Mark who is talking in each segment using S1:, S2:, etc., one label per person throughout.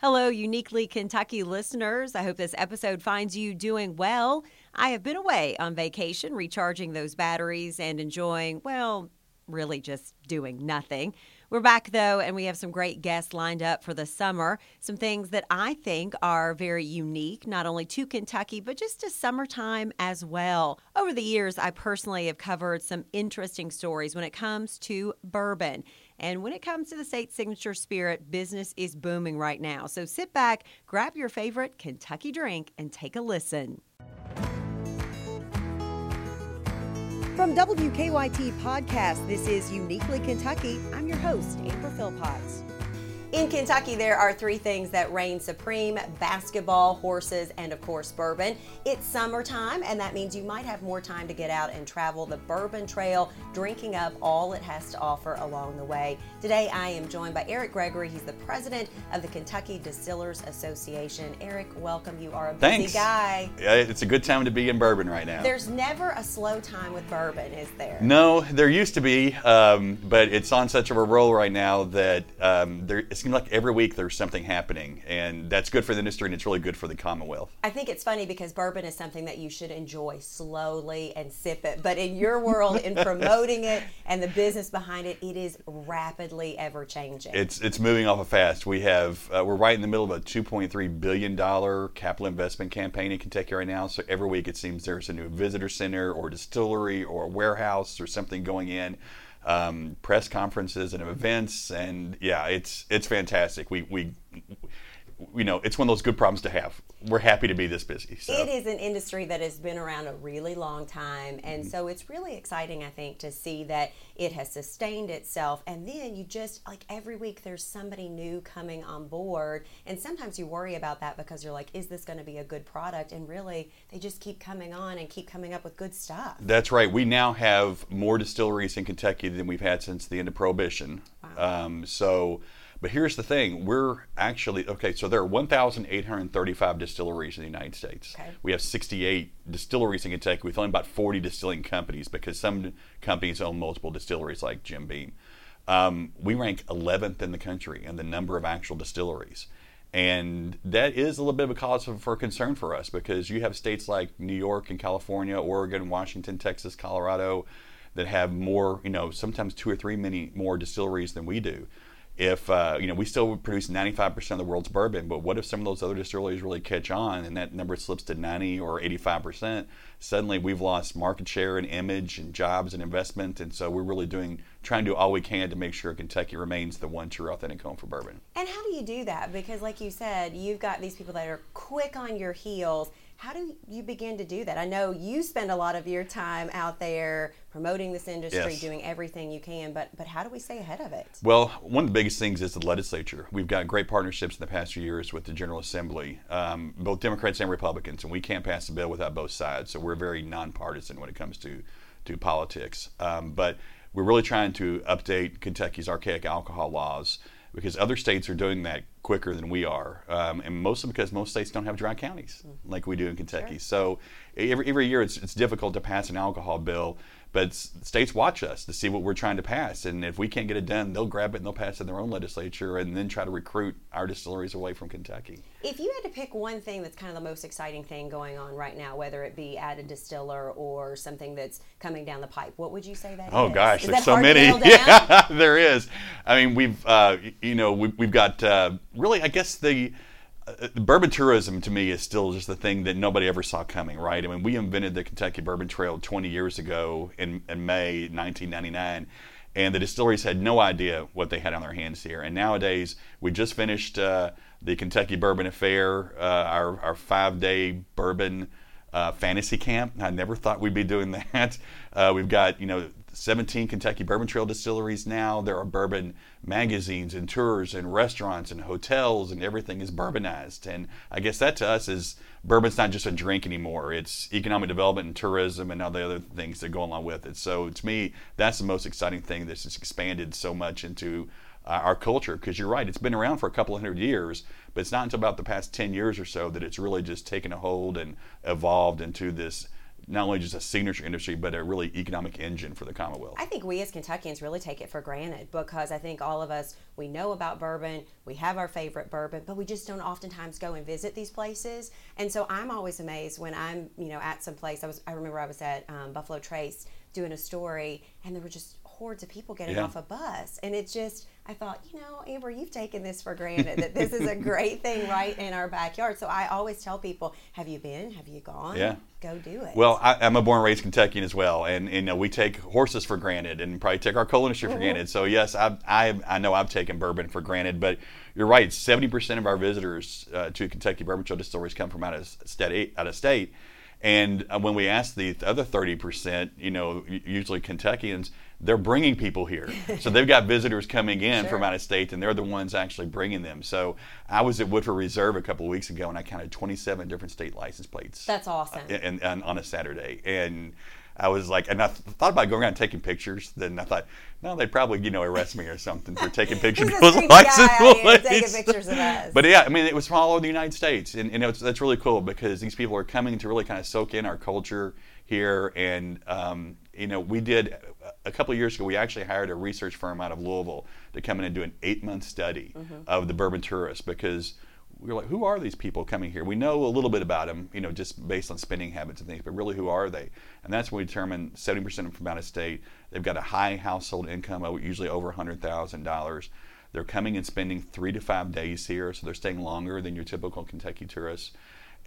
S1: Hello, Uniquely Kentucky listeners. I hope this episode finds you doing well. I have been away on vacation, recharging those batteries and enjoying, well, really just doing nothing. We're back though, and we have some great guests lined up for the summer. Some things that I think are very unique, not only to Kentucky, but just to summertime as well. Over the years, I personally have covered some interesting stories when it comes to bourbon. And when it comes to the state signature spirit, business is booming right now. So sit back, grab your favorite Kentucky drink, and take a listen. From WKYT Podcast, this is Uniquely Kentucky. I'm your host, Amber Philpotts. In Kentucky, there are three things that reign supreme basketball, horses, and of course, bourbon. It's summertime, and that means you might have more time to get out and travel the Bourbon Trail, drinking up all it has to offer along the way. Today, I am joined by Eric Gregory. He's the president of the Kentucky Distillers Association. Eric, welcome. You are a busy
S2: Thanks.
S1: guy.
S2: Yeah, it's a good time to be in bourbon right now.
S1: There's never a slow time with bourbon, is there?
S2: no, there used to be, um, but it's on such of a roll right now that um, there, seems like every week there's something happening, and that's good for the industry and it's really good for the Commonwealth.
S1: I think it's funny because bourbon is something that you should enjoy slowly and sip it. But in your world, in promoting it and the business behind it, it is rapidly ever changing.
S2: It's it's moving off of fast. We have uh, we're right in the middle of a 2.3 billion dollar capital investment campaign in Kentucky right now. So every week it seems there's a new visitor center or distillery or warehouse or something going in. Um, press conferences and events, and yeah, it's it's fantastic. We we you know it's one of those good problems to have. We're happy to be this busy. So.
S1: It is an industry that has been around a really long time, and so it's really exciting, I think, to see that it has sustained itself. And then you just like every week there's somebody new coming on board, and sometimes you worry about that because you're like, is this going to be a good product? And really, they just keep coming on and keep coming up with good stuff.
S2: That's right. We now have more distilleries in Kentucky than we've had since the end of Prohibition. Um, so, but here's the thing: we're actually okay. So there are 1,835 distilleries in the United States.
S1: Okay.
S2: We have 68 distilleries in Kentucky. We've only about 40 distilling companies because some companies own multiple distilleries, like Jim Beam. Um, we rank 11th in the country in the number of actual distilleries. And that is a little bit of a cause for, for concern for us because you have states like New York and California, Oregon, Washington, Texas, Colorado that have more, you know, sometimes two or three many more distilleries than we do. If, uh, you know, we still produce 95% of the world's bourbon, but what if some of those other distilleries really catch on and that number slips to 90 or 85%? Suddenly we've lost market share and image and jobs and investment. And so we're really doing, trying to do all we can to make sure Kentucky remains the one true authentic home for bourbon.
S1: And how do you do that? Because, like you said, you've got these people that are quick on your heels. How do you begin to do that? I know you spend a lot of your time out there promoting this industry,
S2: Yes.
S1: doing everything you can, but but how do we stay ahead of it?
S2: Well, one of the biggest things is the legislature. We've got great partnerships in the past few years with the General Assembly, um, both Democrats and Republicans, and we can't pass a bill without both sides. So we're very nonpartisan when it comes to to politics. Um, but we're really trying to update Kentucky's archaic alcohol laws because other states are doing that quicker than we are, um, and mostly because most states don't have dry counties like we do in Kentucky. So every, every year it's, it's difficult to pass an alcohol bill, but states watch us to see what we're trying to pass, and if we can't get it done, they'll grab it and they'll pass it in their own legislature, and then try to recruit our distilleries away from Kentucky.
S1: If you had to pick one thing that's kind of the most exciting thing going on right now, whether it be at a distiller or something that's coming down the pipe, what would you say that
S2: Oh
S1: is?
S2: gosh,
S1: Is
S2: there's so many. Yeah, there is. I mean, we've uh, you know we, we've got uh, really. I guess the bourbon tourism to me is still just the thing that nobody ever saw coming, right? I mean, we invented the Kentucky Bourbon Trail 20 years ago in, in May 1999. And the distilleries had no idea what they had on their hands here. And nowadays, we just finished uh, the Kentucky Bourbon Affair, uh, our, our five day bourbon uh, fantasy camp. I never thought we'd be doing that. Uh, we've got, you know, 17 Kentucky Bourbon Trail distilleries now. There are bourbon magazines and tours and restaurants and hotels, and everything is bourbonized. And I guess that to us is bourbon's not just a drink anymore. It's economic development and tourism and all the other things that go along with it. So to me, that's the most exciting thing that's expanded so much into uh, our culture because you're right it's been around for a couple hundred years but it's not until about the past 10 years or so that it's really just taken a hold and evolved into this not only just a signature industry, but a really economic engine for the Commonwealth.
S1: I think we as Kentuckians really take it for granted because I think all of us, we know about bourbon, we have our favorite bourbon, but we just don't oftentimes go and visit these places. And so I'm always amazed when I'm, you know, at some place. I was, I remember I was at um, Buffalo Trace doing a story, and there were just hordes of people getting
S2: Yeah.
S1: off a bus, and it's just. I thought, you know, Amber, you've taken this for granted that this is a great thing right in our backyard. So I always tell people, have you been? Have you gone?
S2: Yeah.
S1: Go do it.
S2: Well, I, I'm a born and raised Kentuckian as well, and you know we take horses for granted, and probably take our coal industry for granted. So yes, I, I I know I've taken bourbon for granted, but you're right. Seventy percent of our visitors uh, to Kentucky Bourbon Trail distilleries come from out of state. Out of state, and uh, when we ask the other thirty percent, you know, usually Kentuckians, they're bringing people here. so they've got visitors coming in from out of state, and they're the ones actually bringing them. So I was at Woodford Reserve a couple of weeks ago, and I counted 27 different state license plates
S1: That's awesome.
S2: and, and on a Saturday. And I was like, and I th- thought about going around taking pictures. Then I thought, no, they'd probably, you know, arrest me or something for taking pictures of those license
S1: out taking
S2: plates.
S1: pictures of us?
S2: But yeah, I mean, it was from all over the United States, and, and it's, that's really cool because these people are coming to really kind of soak in our culture here. And um, you know, we did a couple of years ago. We actually hired a research firm out of Louisville to come in and do an eight-month study of the bourbon tourists because we were like, who are these people coming here? We know a little bit about them, you know, just based on spending habits and things, but really, who are they? And that's when we determined 70% of them from out of state. They've got a high household income, uh, usually over $100,000. They're coming and spending three to five days here, so they're staying longer than your typical Kentucky tourist.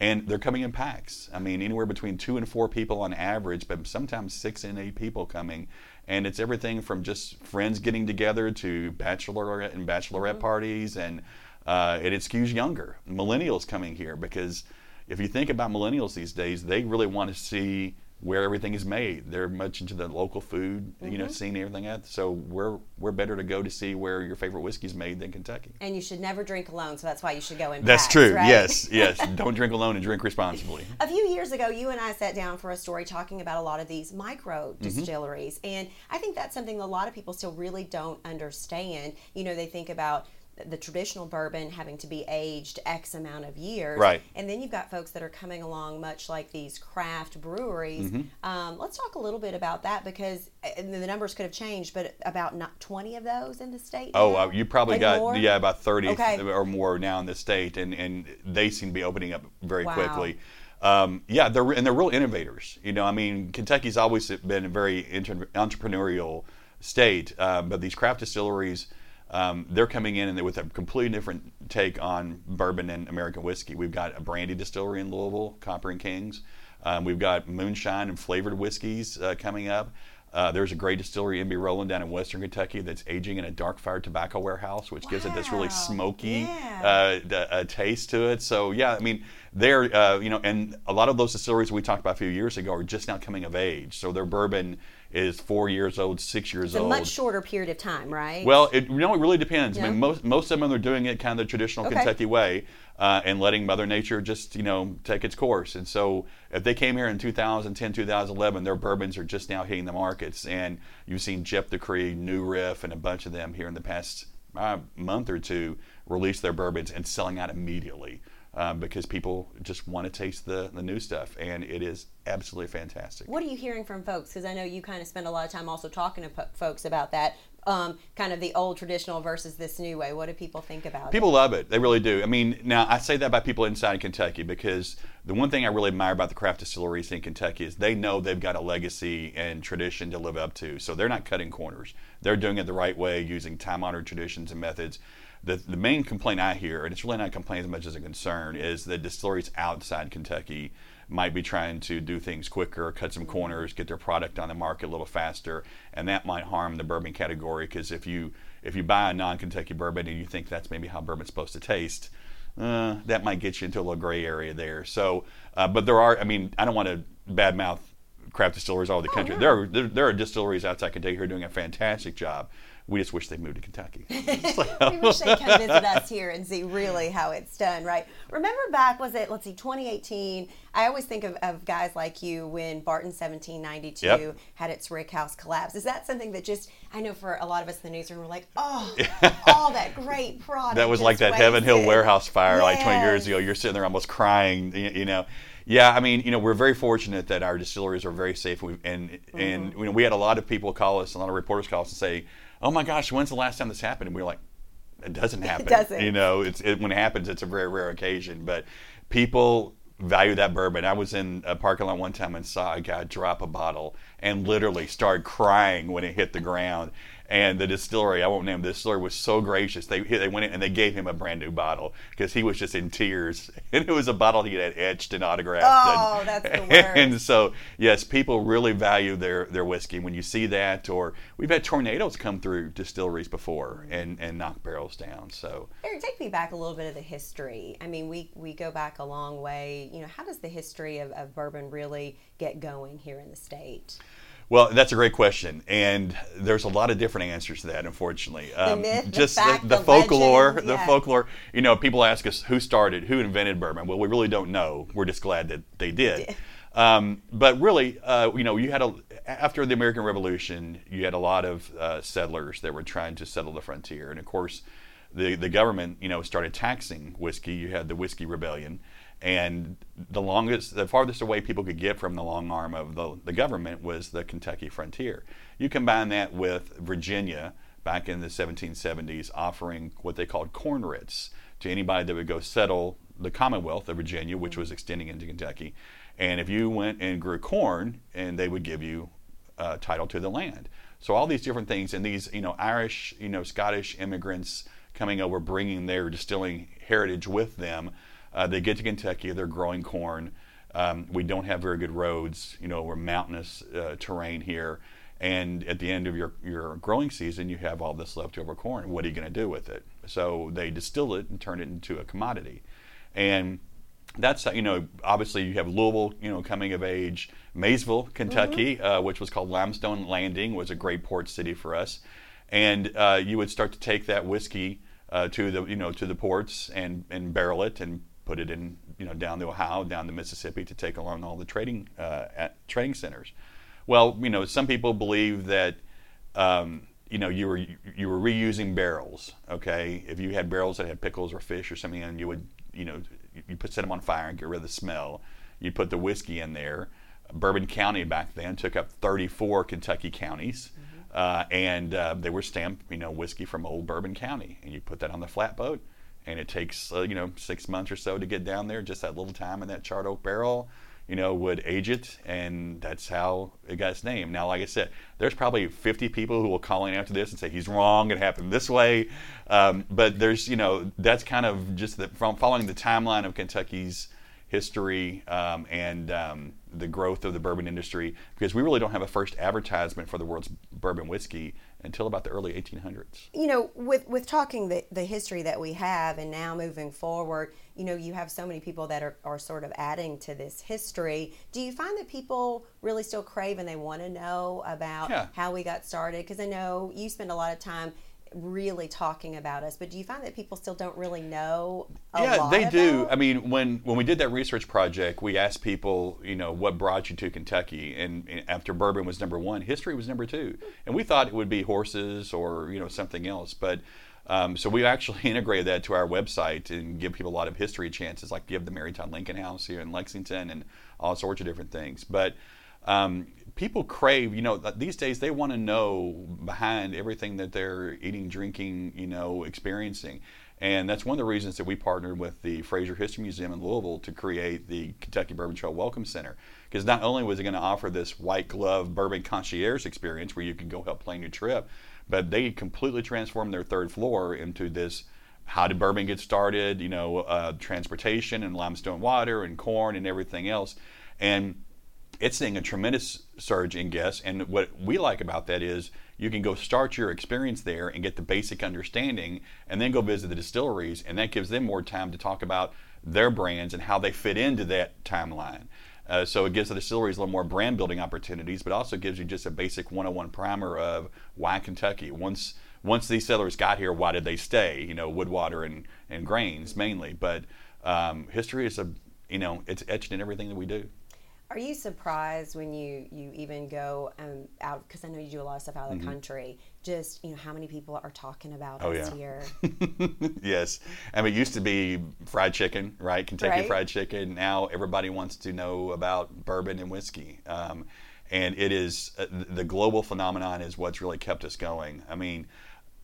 S2: And they're coming in packs. I mean, anywhere between two and four people on average, but sometimes six and eight people coming. And it's everything from just friends getting together to bachelorette and bachelorette parties, and uh, and it skews younger. Millennials coming here because if you think about millennials these days, they really want to see where everything is made. They're much into the local food, you know, seeing everything at. So we're we're better to go to see where your favorite whiskey is made than Kentucky.
S1: and you should never drink alone, so that's why you should go in.
S2: That's
S1: packs,
S2: true.
S1: right?
S2: Yes, yes. Don't drink alone and drink responsibly.
S1: A few years ago, you and I sat down for a story talking about a lot of these micro
S2: Mm-hmm.
S1: distilleries, and I think that's something a lot of people still really don't understand. You know, they think about the traditional bourbon having to be aged X amount of years,
S2: Right.
S1: And then you've got folks that are coming along, much like these craft breweries.
S2: Mm-hmm.
S1: Um, let's talk a little bit about that because the numbers could have changed, but about not twenty of those in the state.
S2: Oh, uh, you probably got
S1: more?
S2: yeah about thirty
S1: Okay.
S2: or more now in the state, and and they seem to be opening up very
S1: Wow.
S2: quickly. Um, yeah, they're and they're real innovators. You know, I mean, Kentucky's always been a very inter- entrepreneurial state, uh, but these craft distilleries. Um, they're coming in and they with a completely different take on bourbon and American whiskey. We've got a brandy distillery in Louisville, Copper and Kings. Um, we've got moonshine and flavored whiskeys uh, coming up. Uh, there's a great distillery, MB Roland, down in Western Kentucky that's aging in a dark fired tobacco warehouse, which gives it this really smoky
S1: Yeah.
S2: uh, d- uh, taste to it. So yeah, I mean, they're uh, you know, and a lot of those distilleries we talked about a few years ago are just now coming of age. So their bourbon is four years old, six years
S1: It's a
S2: old.
S1: much shorter period of time, right?
S2: Well, it you know it really depends. I mean, most most of them are doing it kind of the traditional
S1: Okay.
S2: Kentucky way, uh, and letting Mother Nature just you know take its course. And so, if they came here in 2010, 2011, their bourbons are just now hitting the markets. And you've seen Jeptha Creed, New Riff, and a bunch of them here in the past uh, month or two release their bourbons and selling out immediately. Um, because people just want to taste the, the new stuff, and it is absolutely fantastic.
S1: What are you hearing from folks? Because I know you kind of spend a lot of time also talking to po- folks about that, um, kind of the old traditional versus this new way. What do people think about it?
S2: People love it. They really do. I mean, now I say that by people inside Kentucky because the one thing I really admire about the craft distilleries in Kentucky is they know they've got a legacy and tradition to live up to. So they're not cutting corners. They're doing it the right way using time honored traditions and methods. The, the main complaint I hear, and it's really not a complaint as much as a concern, is that distilleries outside Kentucky might be trying to do things quicker, cut some corners, get their product on the market a little faster, and that might harm the bourbon category because if you if you buy a non-Kentucky bourbon and you think that's maybe how bourbon's supposed to taste, uh, that might get you into a little gray area there. So, uh, but there are, I mean, I don't want to badmouth craft distilleries all over the country. There, are, there, there are distilleries outside Kentucky who are doing a fantastic job. We just wish they moved to Kentucky.
S1: we wish they'd come visit us here and see really how it's done, right? Remember back, was it, let's see, 2018? I always think of, of guys like you when Barton 1792
S2: Yep.
S1: had its Rick House collapse. Is that something that just, I know for a lot of us in the newsroom, we're like, oh, all that great product.
S2: that was like that Heaven Hill warehouse fire like 20 years ago. You're sitting there almost crying, you know. Yeah, I mean, you know, we're very fortunate that our distilleries are very safe, and and, mm-hmm. and you know, we had a lot of people call us, a lot of reporters call us and say, "Oh my gosh, when's the last time this happened?" And we are like, "It doesn't happen."
S1: It doesn't.
S2: You know, it's it, when it happens, it's a very rare occasion, but people value that bourbon. I was in a parking lot one time and saw a guy drop a bottle and literally start crying when it hit the ground. And the distillery, I won't name the distillery, was so gracious. They they went in and they gave him a brand new bottle because he was just in tears. And it was a bottle he had etched and autographed.
S1: Oh,
S2: and,
S1: that's the worst.
S2: And so, yes, people really value their, their whiskey. When you see that, or we've had tornadoes come through distilleries before and, and knock barrels down. So,
S1: Eric, take me back a little bit of the history. I mean, we, we go back a long way. You know, how does the history of, of bourbon really get going here in the state?
S2: Well, that's a great question, and there's a lot of different answers to that. Unfortunately,
S1: um, the myth,
S2: just
S1: the, fact,
S2: the,
S1: the
S2: folklore,
S1: legend,
S2: the folklore. You know, people ask us who started, who invented bourbon. Well, we really don't know. We're just glad that they did. Um, but really, uh, you know, you had a after the American Revolution, you had a lot of uh, settlers that were trying to settle the frontier, and of course, the the government, you know, started taxing whiskey. You had the Whiskey Rebellion and the longest, the farthest away people could get from the long arm of the, the government was the Kentucky frontier. You combine that with Virginia back in the 1770s offering what they called corn writs to anybody that would go settle the Commonwealth of Virginia, which was extending into Kentucky. And if you went and grew corn, and they would give you uh, title to the land. So all these different things, and these you know Irish, you know Scottish immigrants coming over, bringing their distilling heritage with them uh, they get to Kentucky, they're growing corn. Um, we don't have very good roads. You know, we're mountainous uh, terrain here. And at the end of your, your growing season, you have all this leftover corn. What are you going to do with it? So they distill it and turn it into a commodity. And that's you know obviously you have Louisville you know coming of age Maysville Kentucky mm-hmm. uh, which was called Limestone Landing was a great port city for us and uh, you would start to take that whiskey uh, to the you know to the ports and and barrel it and put it in, you know, down the Ohio, down the Mississippi to take along all the trading uh, at trading centers. Well, you know, some people believe that, um, you know, you were you were reusing barrels. Okay, if you had barrels that had pickles or fish or something, and you would, you know, you put set them on fire and get rid of the smell. You put the whiskey in there. Bourbon County back then took up 34 Kentucky counties. Mm-hmm. Uh, and uh, they were stamped, you know, whiskey from old Bourbon County, and you put that on the flatboat, and it takes uh, you know six months or so to get down there. Just that little time in that charred oak barrel, you know, would age it, and that's how it got its name. Now, like I said, there's probably 50 people who will call in after this and say he's wrong. It happened this way, um, but there's you know that's kind of just the, from following the timeline of Kentucky's history um, and um, the growth of the bourbon industry because we really don't have a first advertisement for the world's bourbon whiskey until about the early 1800s.
S1: You know, with with talking the, the history that we have and now moving forward, you know, you have so many people that are, are sort of adding to this history. Do you find that people really still crave and they want to know about
S2: yeah.
S1: how we got started? Because I know you spend a lot of time really talking about us but do you find that people still don't really know
S2: yeah they
S1: about?
S2: do i mean when when we did that research project we asked people you know what brought you to kentucky? And, and after bourbon was number one history was number two. And we thought it would be horses or you know something else. But um, so we actually integrated that to our website and give people a lot of history chances like give the mary todd lincoln house here in lexington and all sorts of different things. But um, people crave, you know, these days they want to know behind everything that they're eating, drinking, you know, experiencing. And that's one of the reasons that we partnered with the Frazier History Museum in Louisville to create the Kentucky Bourbon Trail Welcome Center. Because not only was it going to offer this white glove bourbon concierge experience where you can go help plan your trip, but they completely transformed their third floor into this how did bourbon get started, you know, uh, transportation and limestone water and corn and everything else. And it's seeing a tremendous surge in guests. And what we like about that is you can go start your experience there and get the basic understanding, and then go visit the distilleries, and that gives them more time to talk about their brands and how they fit into that timeline. Uh, so it gives the distilleries a little more brand building opportunities, but also gives you just a basic 101 primer of why Kentucky. Once once these settlers got here, why did they stay? You know, wood, water, and, and grains mainly. But um, history is a you know it's etched in everything that we do.
S1: Are you surprised when you you even go um, out because I know you do a lot of stuff out of the country? Just you know how many people are talking about
S2: Mm-hmm. Oh,
S1: us
S2: yeah.
S1: here.
S2: yes. I mean, it used to be fried chicken, right? Kentucky
S1: Right.
S2: Fried Chicken. Now everybody wants to know about bourbon and whiskey. Um, and it is uh, the global phenomenon is what's really kept us going. I mean,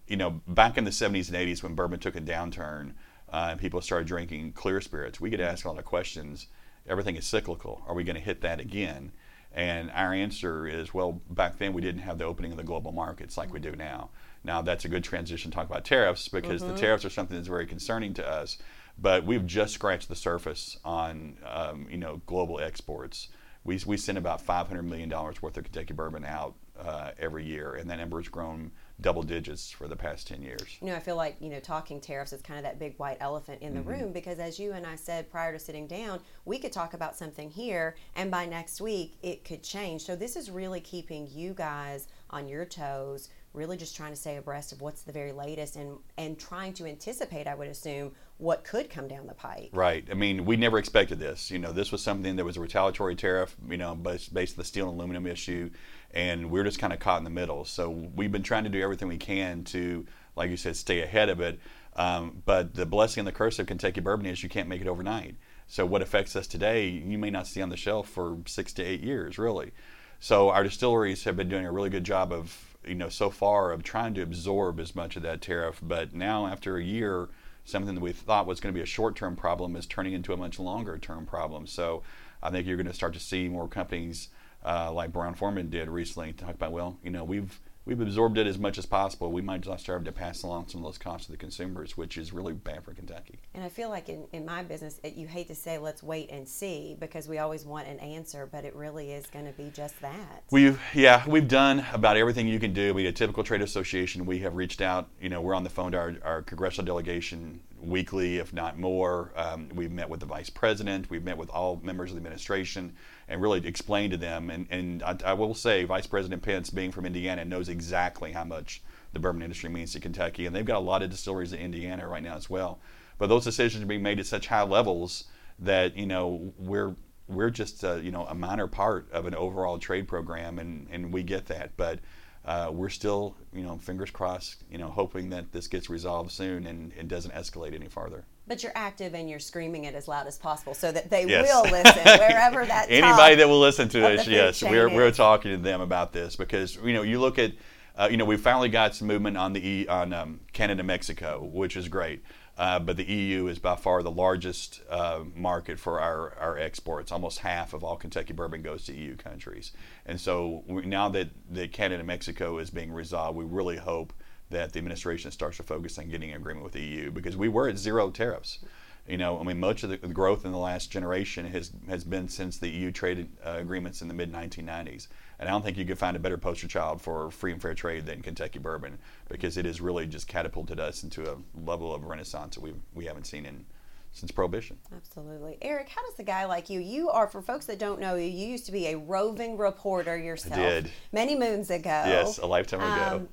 S2: you know, back in the 70s and 80s when bourbon took a downturn uh, and people started drinking clear spirits, we get asked a lot of questions. Everything is cyclical. Are we going to hit that again? And our answer is, well, back then we didn't have the opening of the global markets like we do now. Now that's a good transition to talk about tariffs because the tariffs are something that's very concerning to us. But we've just scratched the surface on, um, you know, global exports. We, we send about $500 million worth of Kentucky bourbon out uh, every year, and that number has grown double digits for the past 10 years.
S1: You know, I feel like, you know, talking tariffs is kind of that big white elephant in the
S2: Mm-hmm.
S1: room because as you and I said prior to sitting down, we could talk about something here and by next week it could change. So this is really keeping you guys on your toes, really just trying to stay abreast of what's the very latest and and trying to anticipate, I would assume, what could come down the pike.
S2: Right. I mean, we never expected this. You know, this was something that was a retaliatory tariff, you know, based, based on the steel and aluminum issue, and we're just kind of caught in the middle. So we've been trying to do everything we can to, like you said, stay ahead of it. Um, but the blessing and the curse of Kentucky bourbon is you can't make it overnight. So what affects us today, you may not see on the shelf for six to eight years, really. So our distilleries have been doing a really good job of, you know, so far of trying to absorb as much of that tariff. But now, after a year, something that we thought was going to be a short-term problem is turning into a much longer-term problem. So I think you're going to start to see more companies uh, like Brown Forman did recently talk about, well, you know, we've we've absorbed it as much as possible. We might just start to pass along some of those costs to the consumers, which is really bad for Kentucky.
S1: And I feel like in, in my business, it, you hate to say let's wait and see because we always want an answer, but it really is going to be just that.
S2: We've yeah, we've done about everything you can do. We a typical trade association. We have reached out. You know, we're on the phone to our, our congressional delegation weekly, if not more. Um, we've met with the vice president. We've met with all members of the administration and really explain to them. And, and I, I will say, Vice President Pence, being from Indiana, knows exactly how much the bourbon industry means to Kentucky, and they've got a lot of distilleries in Indiana right now as well. But those decisions are being made at such high levels that you know we're we're just uh, you know a minor part of an overall trade program, and, and we get that. But uh, we're still you know fingers crossed, you know hoping that this gets resolved soon and it doesn't escalate any farther.
S1: But you're active and you're screaming it as loud as possible so that they
S2: Yes.
S1: will listen wherever that
S2: Anybody that will listen to us, yes, we're, we're talking to them about this because you know you look at uh, you know we finally got some movement on the E on um, Canada Mexico, which is great. Uh, but the EU is by far the largest uh, market for our, our exports. Almost half of all Kentucky bourbon goes to EU countries. And so we, now that, that Canada and Mexico is being resolved, we really hope that the administration starts to focus on getting an agreement with the EU because we were at zero tariffs. You know, I mean, much of the growth in the last generation has has been since the EU trade uh, agreements in the mid 1990s, and I don't think you could find a better poster child for free and fair trade than Kentucky bourbon because it has really just catapulted us into a level of renaissance that we we haven't seen in since prohibition.
S1: Absolutely. Eric, how does a guy like you, you are, for folks that don't know you, you used to be a roving reporter yourself.
S2: did.
S1: Many moons ago.
S2: Yes, a lifetime ago.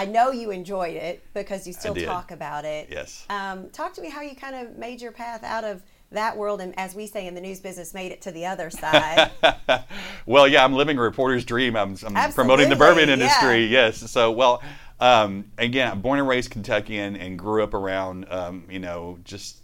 S1: I know you enjoyed it because you still talk about it.
S2: Yes.
S1: Um, talk to me how you kind of made your path out of that world and, as we say in the news business, made it to the other side.
S2: well, yeah, I'm living a reporter's dream. I'm, I'm promoting the bourbon industry. Yes. So, well, um, again, born and raised Kentuckian and grew up around, um, you know, just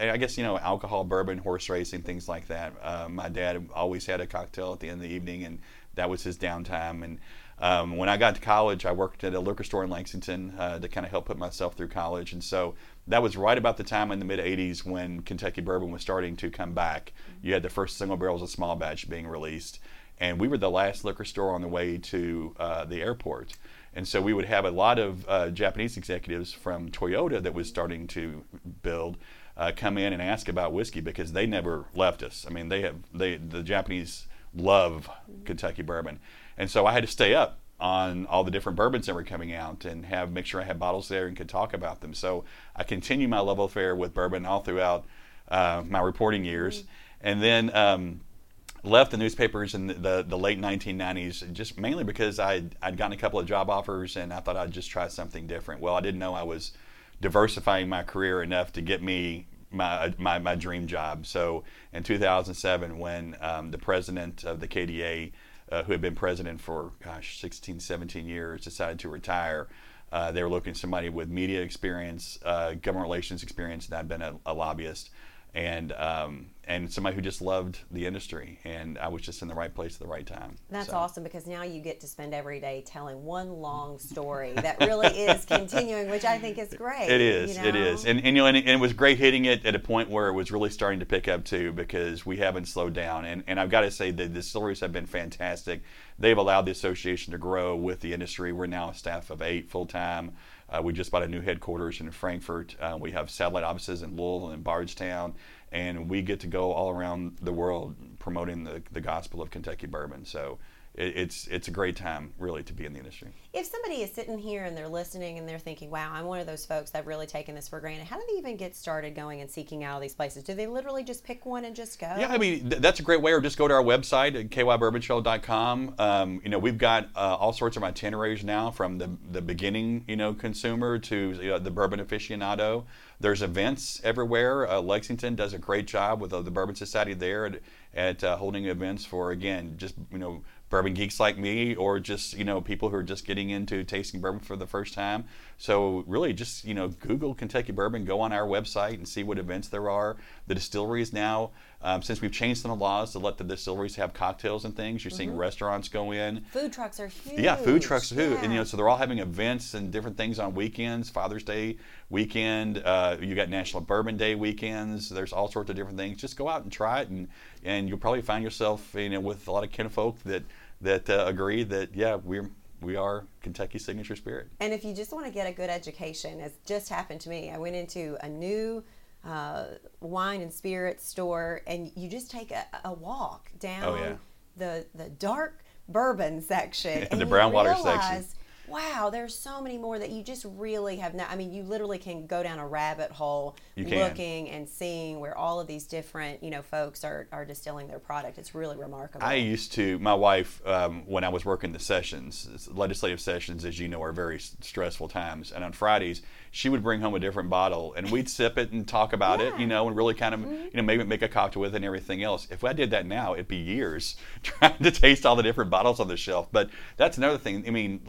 S2: I guess you know alcohol, bourbon, horse racing, things like that. Uh, my dad always had a cocktail at the end of the evening, and that was his downtime. And um, when I got to college, I worked at a liquor store in Lexington uh, to kind of help put myself through college. And so that was right about the time in the mid 80s when Kentucky bourbon was starting to come back. You had the first single barrels of small batch being released. And we were the last liquor store on the way to uh, the airport. And so we would have a lot of uh, Japanese executives from Toyota that was starting to build uh, come in and ask about whiskey because they never left us. I mean, they have they the Japanese love Kentucky bourbon, and so I had to stay up on all the different bourbons that were coming out and have make sure I had bottles there and could talk about them. So I continued my love affair with bourbon all throughout uh, my reporting years, and then. Um, left the newspapers in the, the, the, late 1990s just mainly because I'd, I'd gotten a couple of job offers and I thought I'd just try something different. Well, I didn't know I was diversifying my career enough to get me my, my, my dream job. So in 2007, when um, the president of the KDA, uh, who had been president for, gosh, 16, 17 years, decided to retire, uh, they were looking for somebody with media experience, uh, government relations experience, and I'd been a, a lobbyist and um, and somebody who just loved the industry, and I was just in the right place at the right time.
S1: That's
S2: So,
S1: awesome because now you get to spend every day telling one long story that really is continuing, which I think is great.
S2: It is,
S1: you know?
S2: is, and, and you know, and it, and it was great hitting it at a point where it was really starting to pick up too, because we haven't slowed down, and and I've got to say the distilleries have been fantastic. They've allowed the association to grow with the industry. We're now a staff of eight full time. Uh, we just bought a new headquarters in Frankfort. Uh, we have satellite offices in Louisville and Bardstown, and we get to go all around the world promoting the, the gospel of Kentucky bourbon. So it, it's it's a great time, really, to be in the industry.
S1: If somebody is sitting here and they're listening and they're thinking, wow, I'm one of those folks that have really taken this for granted, how do they even get started going and seeking out all these places? Do they literally just pick one and just go?
S2: Yeah, I mean th- that's a great way. Or just go to our website at kybourbontrail.com. Um, you know, we've got uh, all sorts of itineraries now, from the the beginning, you know, consumer to you know, the bourbon aficionado. There's events everywhere. Uh, Lexington does a great job with uh, the Bourbon Society there at, at uh, holding events for again, just you know, bourbon geeks like me, or just you know, people who are just getting into tasting bourbon for the first time. So really, just you know, Google Kentucky bourbon, go on our website and see what events there are. The distilleries now, um, since we've changed some of the laws to let the distilleries have cocktails and things, you're seeing restaurants go in.
S1: Food trucks are huge.
S2: Yeah, food trucks are too, and you know, so they're all having events and different things on weekends. Father's Day weekend, uh, you got National Bourbon Day weekends. There's all sorts of different things. Just go out and try it, and and you'll probably find yourself, you know, with a lot of kinfolk that that uh, agree that yeah, we're we are Kentucky signature spirit.
S1: And if you just want to get a good education, as just happened to me, I went into a new uh, wine and spirit store, and you just take a, a walk down
S2: Oh, yeah.
S1: the the dark bourbon section,
S2: Yeah,
S1: and
S2: the brown water section.
S1: Wow, there's so many more that you just really have not. I mean, you literally can go down a rabbit hole looking and seeing where all of these different, you know, folks are, are distilling their product. It's really remarkable.
S2: I used to, my wife, um, when I was working the sessions, legislative sessions, as you know, are very stressful times. And on Fridays, she would bring home a different bottle and we'd sip it and talk about it, you know, and really kind of, you know, maybe make a cocktail with it and everything else. If I did that now, it'd be years trying to taste all the different bottles on the shelf. But that's another thing. I mean,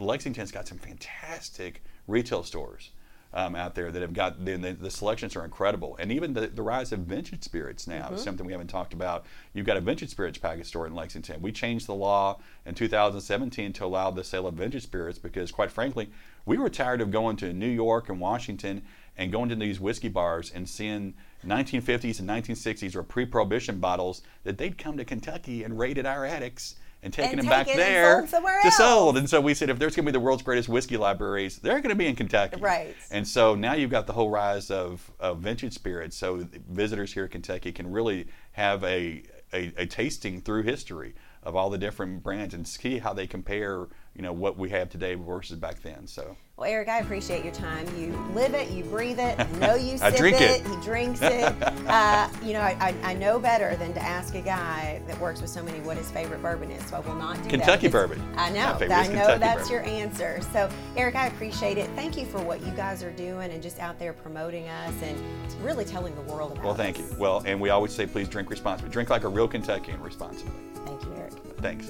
S2: Lexington's got some fantastic retail stores um, out there that have got the, the, selections are incredible, and even the, the rise of vintage spirits now is something we haven't talked about. You've got a vintage spirits package store in Lexington. We changed the law in 2017 to allow the sale of vintage spirits because, quite frankly, we were tired of going to New York and Washington and going to these whiskey bars and seeing 1950s and 1960s or pre-prohibition bottles that they'd come to Kentucky and raided our attics and taken
S1: And
S2: them back there to sold. And so we said, if there's going to be the world's greatest whiskey libraries, they're going to be in Kentucky.
S1: Right.
S2: And so now you've got the whole rise of, of vintage spirits. So visitors here in Kentucky can really have a, a, a tasting through history of all the different brands and see how they compare, you know, what we have today versus back then. So
S1: Well, Eric, I appreciate your time. You live it, you breathe it. I know you
S2: I
S1: sip
S2: drink it.
S1: He drinks it. uh, you know, I, I, know better than to ask a guy that works with so many what his favorite bourbon is. So I will not do that.
S2: Kentucky
S1: because
S2: bourbon.
S1: I know. I know
S2: Kentucky
S1: that's
S2: bourbon.
S1: your answer. So, Eric, I appreciate it. Thank you for what you guys are doing and just out there promoting us and really telling the world about
S2: well, thank
S1: us.
S2: you. Well, and we always say please drink responsibly. Drink like a real Kentuckian responsibly.
S1: Thank you, Eric.
S2: Thanks.